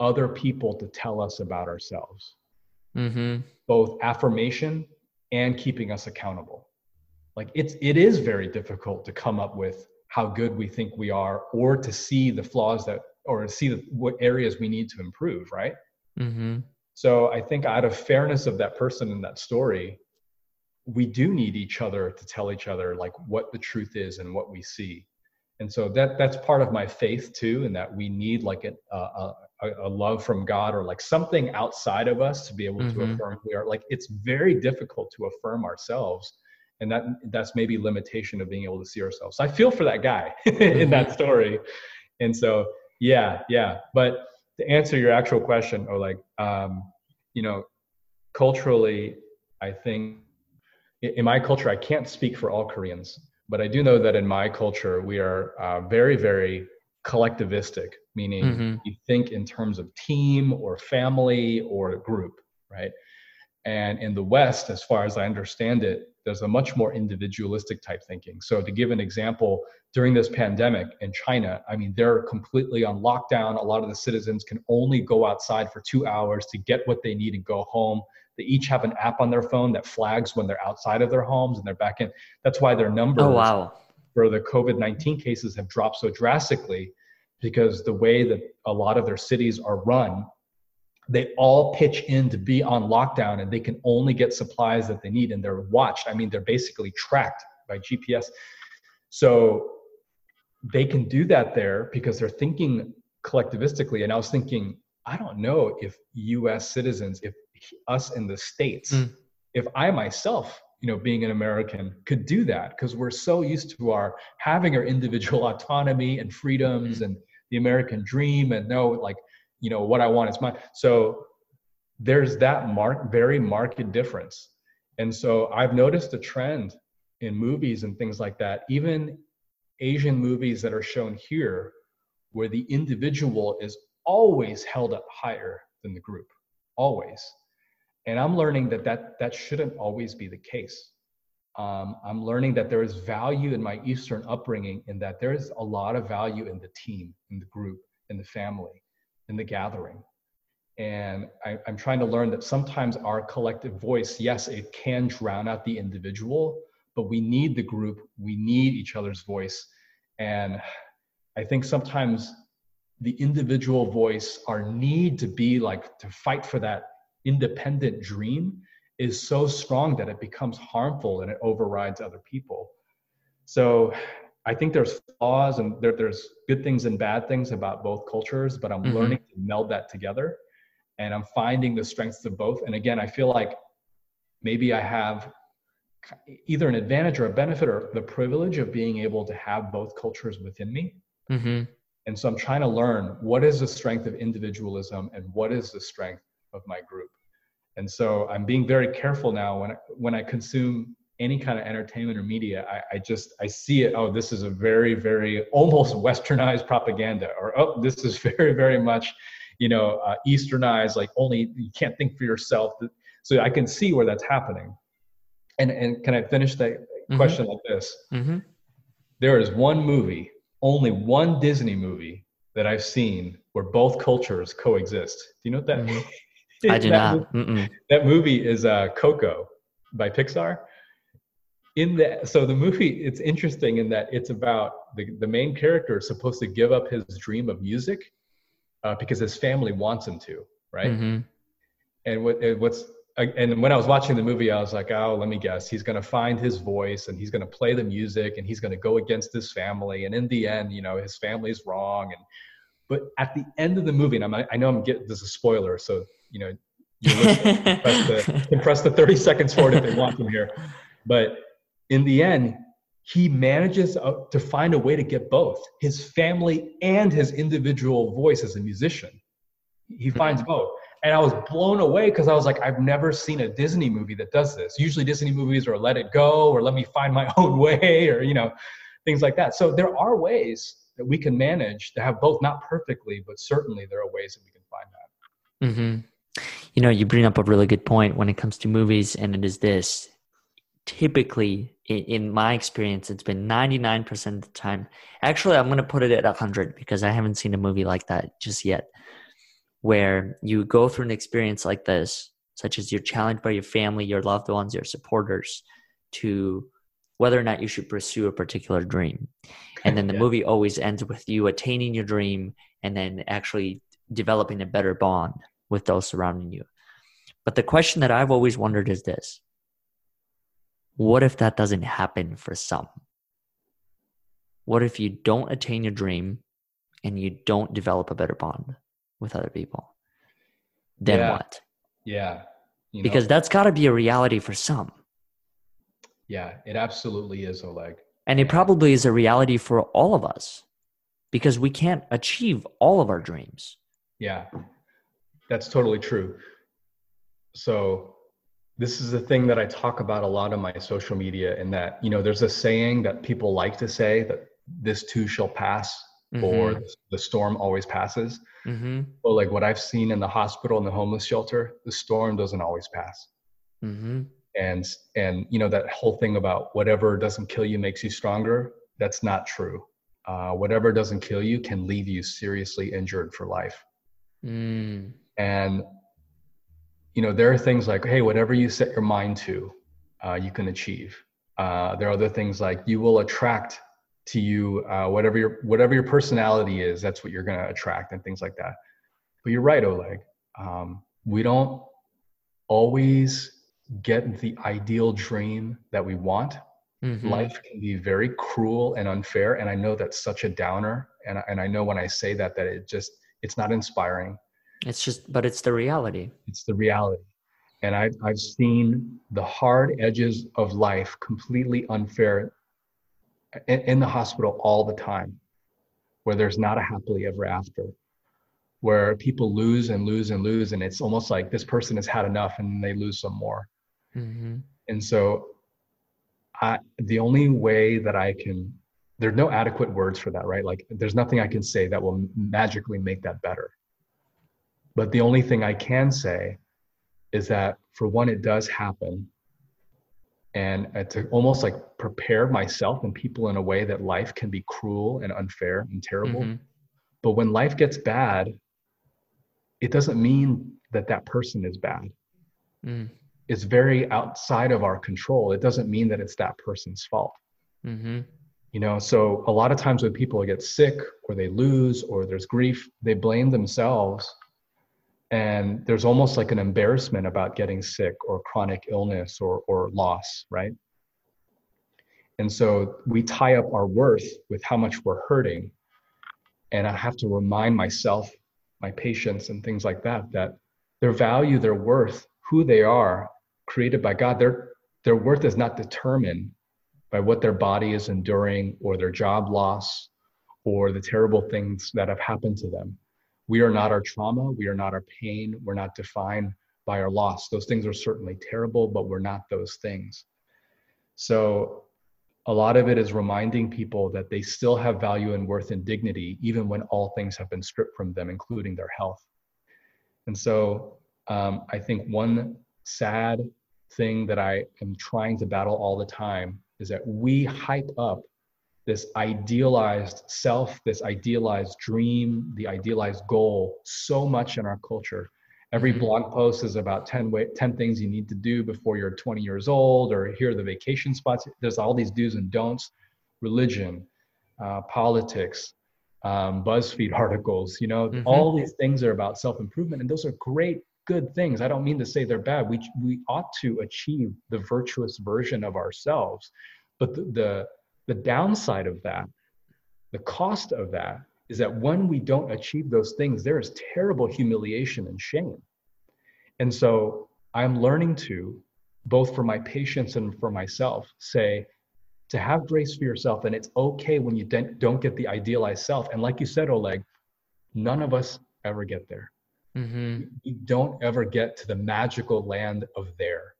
other people to tell us about ourselves, mm-hmm. both affirmation and keeping us accountable. Like it's it is very difficult to come up with how good we think we are, or to see the flaws that, or see the, what areas we need to improve, right? Mm-hmm. So I think out of fairness of that person in that story, we do need each other to tell each other like what the truth is and what we see and so that that's part of my faith too and that we need like a, a, a, love from god or like something outside of us to be able mm-hmm. to affirm we are like it's very difficult to affirm ourselves and that that's maybe limitation of being able to see ourselves so i feel for that guy in that mm-hmm. story and so yeah yeah but to answer your actual question or like um you know culturally i think in my culture i can't speak for all koreans but I do know that in my culture, we are uh, very, very collectivistic, meaning mm-hmm. you think in terms of team or family or group, right? And in the West, as far as I understand it, there's a much more individualistic type thinking. So, to give an example, during this pandemic in China, I mean, they're completely on lockdown. A lot of the citizens can only go outside for two hours to get what they need and go home. They each have an app on their phone that flags when they're outside of their homes and they're back in. That's why their numbers oh, wow. for the COVID 19 cases have dropped so drastically because the way that a lot of their cities are run, they all pitch in to be on lockdown and they can only get supplies that they need and they're watched. I mean, they're basically tracked by GPS. So they can do that there because they're thinking collectivistically. And I was thinking, I don't know if US citizens, if us in the states mm. if i myself you know being an american could do that because we're so used to our having our individual autonomy and freedoms and the american dream and no, like you know what i want is mine so there's that mark very marked difference. And so i've noticed a trend in movies and things like that even asian movies that are shown here where the individual is always held up higher than the group always. And i'm learning that that that shouldn't always be the case. Um, i'm learning that there is value in my eastern upbringing in that there is a lot of value in the team in the group in the family in the gathering and I, i'm trying to learn that sometimes our collective voice yes it can drown out the individual but we need the group we need each other's voice and i think sometimes the individual voice our need to be like to fight for that independent dream is so strong that it becomes harmful and it overrides other people. So I think there's flaws and there, there's good things and bad things about both cultures, but I'm mm-hmm. learning to meld that together and I'm finding the strengths of both. And again, I feel like maybe I have either an advantage or a benefit or the privilege of being able to have both cultures within me. Mm-hmm. And so I'm trying to learn what is the strength of individualism and what is the strength of my group. And so I'm being very careful now when I, when I consume any kind of entertainment or media, I, I, just I see it. Oh, this is a very very almost westernized propaganda, or oh, this is very very much, you know, uh, easternized. Like only you can't think for yourself. So I can see where that's happening. And and can I finish that mm-hmm. question like this? Mm-hmm. There is one movie, only one Disney movie that I've seen where both cultures coexist. Do you know what that? Mm-hmm. I do that not. Movie, that movie is uh, Coco by Pixar. In the so the movie, it's interesting in that it's about the the main character is supposed to give up his dream of music uh, because his family wants him to, right? Mm-hmm. And what what's and when I was watching the movie, I was like, oh, let me guess, he's going to find his voice and he's going to play the music and he's going to go against his family. And in the end, you know, his family's wrong. And but at the end of the movie, and I'm, I know I'm getting this is a spoiler, so you know, you can, press the, can press the 30 seconds forward if they want from here. But in the end, he manages uh, to find a way to get both his family and his individual voice as a musician. He hmm. finds both. And I was blown away because I was like, I've never seen a Disney movie that does this. Usually Disney movies are let it go or let me find my own way or, you know, things like that. So there are ways that we can manage to have both, not perfectly, but certainly there are ways that we can find that. Mm-hmm. You know, you bring up a really good point when it comes to movies, and it is this. Typically, in, my experience, it's been 99% of the time. Actually, I'm going to put it at 100 because I haven't seen a movie like that just yet, where you go through an experience like this, such as you're challenged by your family, your loved ones, your supporters, to whether or not you should pursue a particular dream. And then the yeah. movie always ends with you attaining your dream and then actually developing a better bond with those surrounding you. But the question that I've always wondered is this what if that doesn't happen for some? What if you don't attain your dream and you don't develop a better bond with other people? Then Yeah. what? Yeah. You know, Because that's got to be a reality for some. yeah, it absolutely is, Oleg. And it probably is a reality for all of us because we can't achieve all of our dreams. Yeah, that's totally true. So, this is the thing that I talk about a lot on my social media, in that, you know, there's a saying that people like to say that this too shall pass or Mhm. the storm always passes. Mhm. But like what I've seen in the hospital and the homeless shelter, the storm doesn't always pass. Mhm. And and you know that whole thing about whatever doesn't kill you makes you stronger. That's not true. Uh, whatever doesn't kill you can leave you seriously injured for life. Mm. And you know there are things like, hey, whatever you set your mind to, uh, you can achieve. Uh, there are other things like you will attract to you uh, whatever your whatever your personality is. That's what you're going to attract and things like that. But you're right, Oleg. Um, we don't always get the ideal dream that we want. Mhm. Life can be very cruel and unfair, and I know that's such a downer. And and I know when I say that that it just it's not inspiring. It's just, but it's the reality. It's the reality. And I, I've seen the hard edges of life completely unfair in, in the hospital all the time, where there's not a happily ever after, where people lose and lose and lose. And it's almost like this person has had enough and they lose some more. Mhm. And so I, the only way that I can, there's no adequate words for that, right? Like there's nothing I can say that will magically make that better. But the only thing I can say is that for one, it does happen. And to almost like prepare myself and people in a way that life can be cruel and unfair and terrible. Mhm. But when life gets bad, it doesn't mean that that person is bad Mm. is very outside of our control it doesn't mean that it's that person's fault Mhm. you know so a lot of times when people get sick or they lose or there's grief they blame themselves and there's almost like an embarrassment about getting sick or chronic illness or or loss right? And so we tie up our worth with how much we're hurting. And i have to remind myself my patients and things like that that their value their worth who they are created by god their their worth is not determined by what their body is enduring or their job loss or the terrible things that have happened to them we are not our trauma. We are not our pain. We're not defined by our loss. Those things are certainly terrible but we're not those things. So a lot of it is reminding people that they still have value and worth and dignity even when all things have been stripped from them including their health. And so um, i think one sad thing that i am trying to battle all the time is that we hype up this idealized self, this idealized dream, the idealized goal so much in our culture. Every Mhm. blog post is about 10, way, 10 things you need to do before you're 20 years old, or here are the vacation spots. There's all these do's and don'ts religion, uh, politics, um, BuzzFeed articles. You know, Mhm. all these things are about self improvement, and those are great, good things. I don't mean to say they're bad. We, we ought to achieve the virtuous version of ourselves. But the, the, the downside of that, the cost of that, is that when we don't achieve those things, there is terrible humiliation and shame. And so I'm learning to, both for my patients and for myself, say, to have grace for yourself, and it's okay when you don't get the idealized self. And like you said, Oleg, none of us ever get there. Mhm. We don't ever get to the magical land of there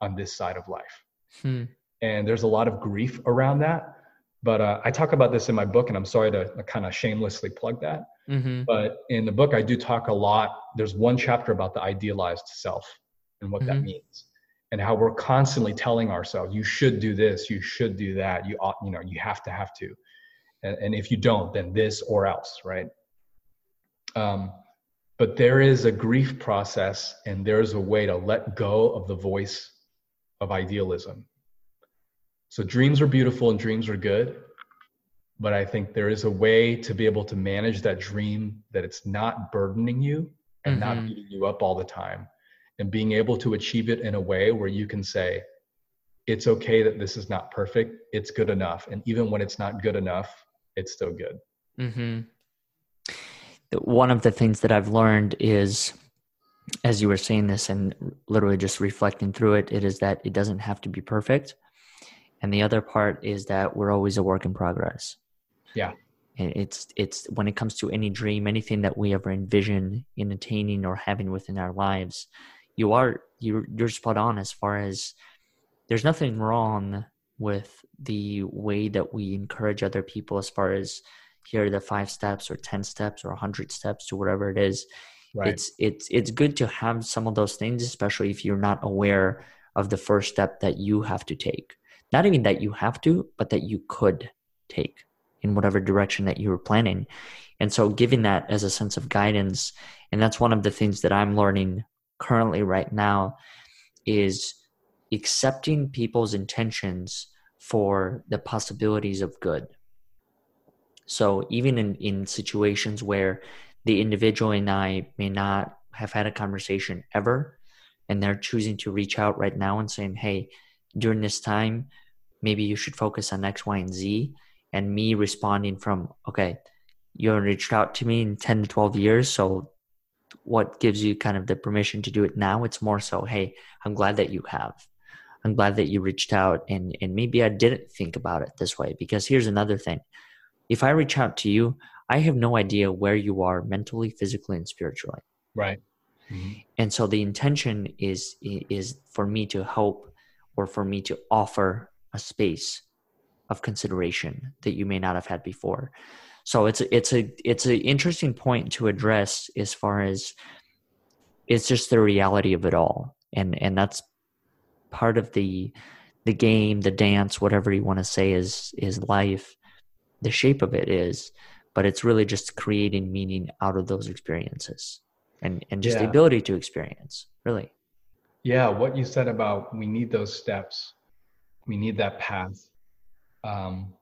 on this side of life Hmm. And there's a lot of grief around that. But uh, I talk about this in my book, and I'm sorry to kind of shamelessly plug that. Mhm. But in the book, I do talk a lot. There's one chapter about the idealized self and what that Mhm. means, and how we're constantly telling ourselves, "You should do this. You should do that. You ought, you know, you have to have to." And, and if you don't, then this or else, right? Um, but there is a grief process, and there's a way to let go of the voice of idealism. So dreams are beautiful and dreams are good, but I think there is a way to be able to manage that dream that it's not burdening you and not Mhm. beating you up all the time, and being able to achieve it in a way where you can say, it's okay that this is not perfect. It's good enough. And even when it's not good enough, it's still good. Mm-hmm. One of the things that I've learned is, as you were saying this and literally just reflecting through it, it is that it doesn't have to be perfect. And the other part is that we're always a work in progress. Yeah. And it's it's when it comes to any dream, anything that we ever envision in attaining or having within our lives, you are you're you're spot on as far as there's nothing wrong with the way that we encourage other people as far as here are the five steps or 10 steps or a 100 steps to whatever it is right. it's it's it's good to have some of those things especially if you're not aware of the first step that you have to take not even that you have to but that you could take in whatever direction that you were planning and so giving that as a sense of guidance and that's one of the things that i'm learning currently right now is accepting people's intentions for the possibilities of good. So even in, in situations where the individual and I may not have had a conversation ever, and they're choosing to reach out right now and saying, hey, during this time, maybe you should focus on X, Y, and Z. And me responding from, okay, you haven't reached out to me in 10 to 12 years. So what gives you kind of the permission to do it now? It's more so, hey, I'm glad that you have. I'm glad that you reached out and and maybe I didn't think about it this way because here's another thing. If I reach out to you, I have no idea where you are mentally, physically and spiritually. Right. Mm-hmm. And so the intention is is for me to help or for me to offer a space of consideration that you may not have had before. So it's a, it's a it's an interesting point to address as far as it's just the reality of it all. And and that's part of the the game, the dance, whatever you want to say is is life. The shape of it is, but it's really just creating meaning out of those experiences and and just yeah. the ability to experience, really. Yeah, what you said about we need those steps, we need that path, um,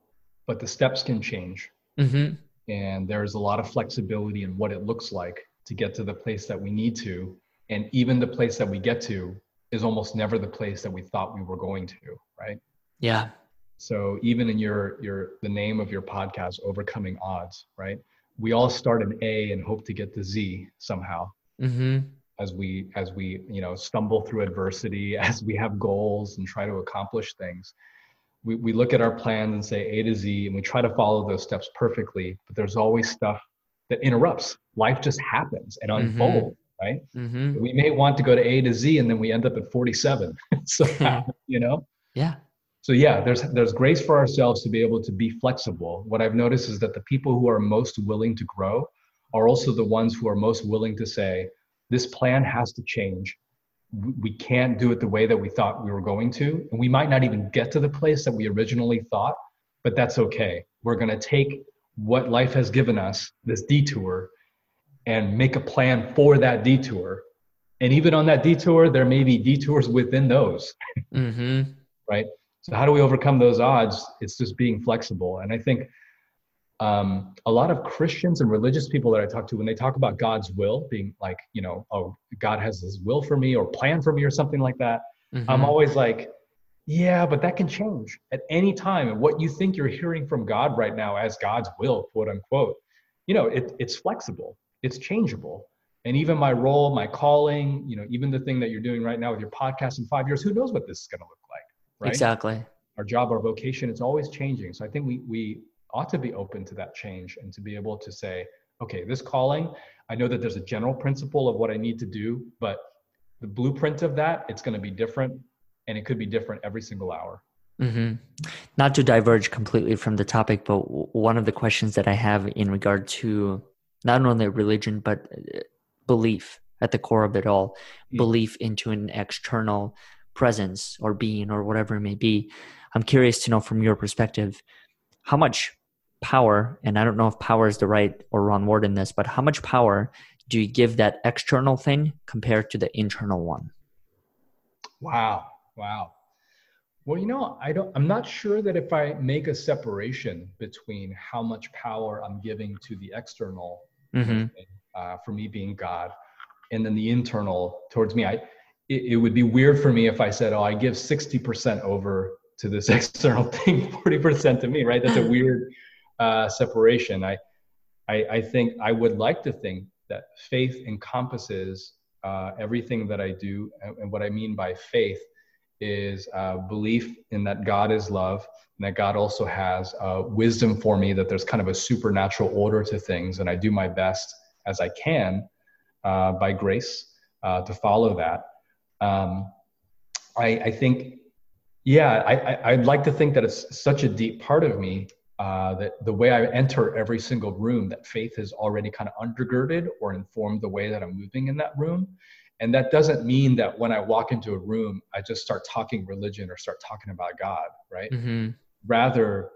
but the steps can change, mm-hmm. and there's a lot of flexibility in what it looks like to get to the place that we need to, and even the place that we get to is almost never the place that we thought we were going to, right? Yeah. So even in your your the name of your podcast, overcoming odds, right? We all start in A and hope to get to Z somehow. Mm-hmm. As we as we you know stumble through adversity, as we have goals and try to accomplish things, we we look at our plans and say A to Z, and we try to follow those steps perfectly. But there's always stuff that interrupts. Life just happens and mm-hmm. unfolds right? Mm-hmm. We may want to go to A to Z and then we end up at 47. so, you know? Yeah. So yeah, there's there's grace for ourselves to be able to be flexible. What I've noticed is that the people who are most willing to grow are also the ones who are most willing to say, this plan has to change. We can't do it the way that we thought we were going to. And we might not even get to the place that we originally thought, but that's okay. We're going to take what life has given us, this detour, and make a plan for that detour. And even on that detour, there may be detours within those. Mm-hmm. right. So, how do we overcome those odds? It's just being flexible. And I think um, a lot of Christians and religious people that I talk to, when they talk about God's will, being like, you know, oh, God has His will for me or plan for me or something like that, mm-hmm. I'm always like, yeah, but that can change at any time. And what you think you're hearing from God right now as God's will, quote unquote, you know, it, it's flexible it's changeable and even my role my calling you know even the thing that you're doing right now with your podcast in five years who knows what this is going to look like right exactly our job our vocation it's always changing so i think we we ought to be open to that change and to be able to say okay this calling i know that there's a general principle of what i need to do but the blueprint of that it's going to be different and it could be different every single hour mm-hmm. not to diverge completely from the topic but one of the questions that i have in regard to not only religion but uh, belief at the core of it all mm-hmm. belief into an external presence or being or whatever it may be i'm curious to know from your perspective how much power and i don't know if power is the right or wrong word in this but how much power do you give that external thing compared to the internal one wow wow well, you know, I don't I'm not sure that if I make a separation between how much power I'm giving to the external mm-hmm. uh, for me being God and then the internal towards me. I it, it would be weird for me if I said, "Oh, I give sixty percent over to this external thing, forty percent to me." Right? That's a weird uh, separation. I, I, I think I would like to think that faith encompasses uh, everything that I do, and, what I mean by faith is uh, belief in that God is love, and that God also has uh, wisdom for me. That there's kind of a supernatural order to things, and I do my best as I can uh, by grace uh, to follow that. Um, I, I, think, yeah, I, I, would like to think that it's such a deep part of me uh, that the way I enter every single room, that faith has already kind of undergirded or informed the way that I'm moving in that room. And that doesn't mean that when I walk into a room, I just start talking religion or start talking about God, right? Mm-hmm. Rather,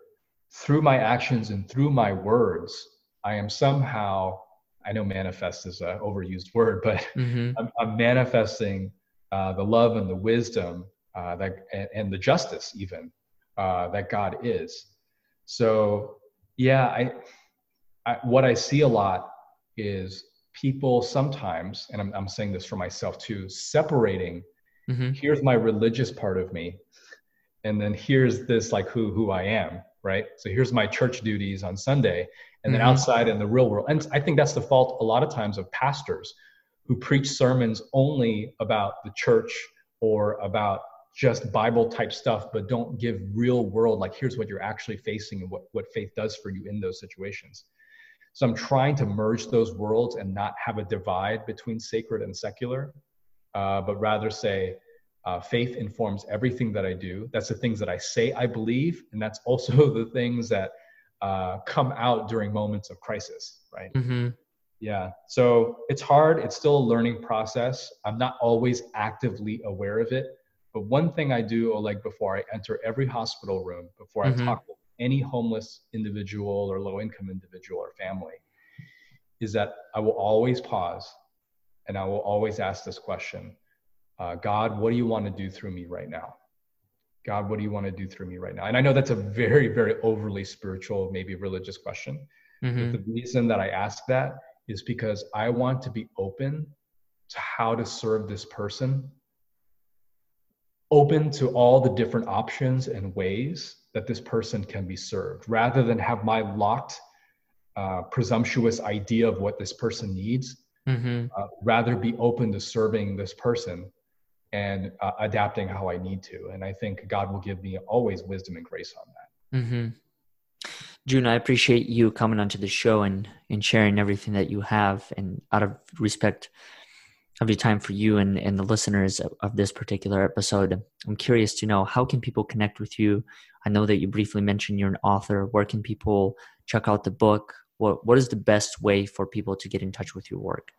through my actions and through my words, I am somehow, I know manifest is an overused word, but mm-hmm. I'm, I'm, manifesting uh, the love and the wisdom uh, that, and, and, the justice even uh, that God is. So, yeah, I, I, what I see a lot is people sometimes, and I'm, I'm saying this for myself too, separating. Mm-hmm. Here's my religious part of me, and then here's this like who who I am, right? So here's my church duties on Sunday, and then mm-hmm. outside in the real world. And I think that's the fault a lot of times of pastors who preach sermons only about the church or about just Bible type stuff, but don't give real world, like here's what you're actually facing and what, what faith does for you in those situations. So I'm trying to merge those worlds and not have a divide between sacred and secular, uh, but rather say uh, faith informs everything that I do. That's the things that I say I believe, and that's also the things that uh, come out during moments of crisis, right? Mm-hmm. Yeah. So it's hard. It's still a learning process. I'm not always actively aware of it. But one thing I do, like before I enter every hospital room, before mm-hmm. I talk to any homeless individual or low income individual or family, is that I will always pause and I will always ask this question uh, God, what do you want to do through me right now? God, what do you want to do through me right now? And I know that's a very, very overly spiritual, maybe religious question. Mm-hmm. But the reason that I ask that is because I want to be open to how to serve this person open to all the different options and ways that this person can be served rather than have my locked uh, presumptuous idea of what this person needs mm-hmm. uh, rather be open to serving this person and uh, adapting how i need to and i think god will give me always wisdom and grace on that mm-hmm. june i appreciate you coming onto the show and and sharing everything that you have and out of respect of your time for you and, and the listeners of, this particular episode. I'm curious to know how can people connect with you? I know that you briefly mentioned you're an author. Where can people check out the book? What what is the best way for people to get in touch with your work?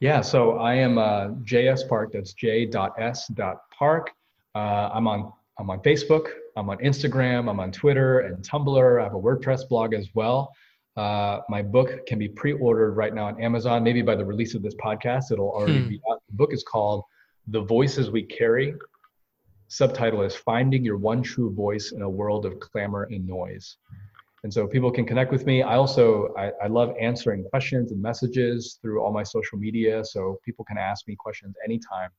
Yeah, so I am uh, JS Park. That's J.S.Park. Uh, I'm on I'm on Facebook. I'm on Instagram. I'm on Twitter and Tumblr. I have a WordPress blog as well. Uh, my book can be pre-ordered right now on Amazon. Maybe by the release of this podcast, it'll already hmm. be out. The book is called "The Voices We Carry." Subtitle is "Finding Your One True Voice in a World of Clamor and Noise." And so people can connect with me. I also I, I love answering questions and messages through all my social media, so people can ask me questions anytime.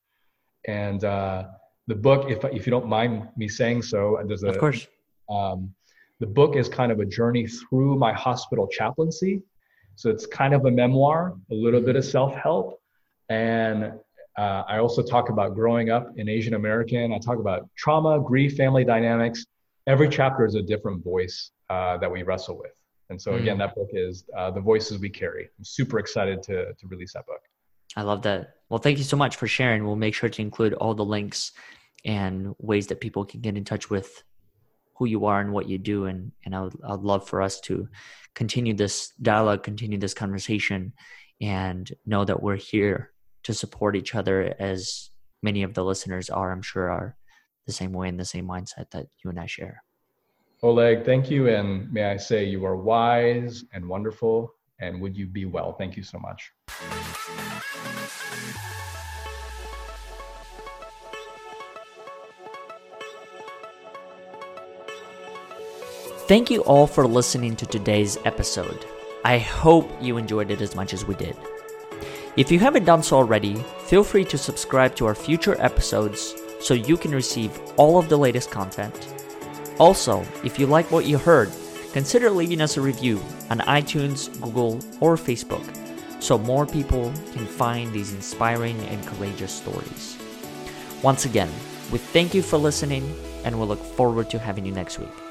And uh, the book, if if you don't mind me saying so, there's a of course. Um, the book is kind of a journey through my hospital chaplaincy. So it's kind of a memoir, a little bit of self help. And uh, I also talk about growing up in Asian American. I talk about trauma, grief, family dynamics. Every chapter is a different voice uh, that we wrestle with. And so, again, mm. that book is uh, The Voices We Carry. I'm super excited to, to release that book. I love that. Well, thank you so much for sharing. We'll make sure to include all the links and ways that people can get in touch with who you are and what you do. And and I would, I'd love for us to continue this dialogue continue this conversation and know that we're here to support each other as many of the listeners are I'm sure are the same way and the same mindset that you and I share. Oleg thank you. And may I say you are wise and wonderful and would you be well? Thank you so much Thank you all for listening to today's episode. I hope you enjoyed it as much as we did. If you haven't done so already, feel free to subscribe to our future episodes so you can receive all of the latest content. Also, if you like what you heard, consider leaving us a review on iTunes, Google, or Facebook so more people can find these inspiring and courageous stories. Once again, we thank you for listening and we look forward to having you next week.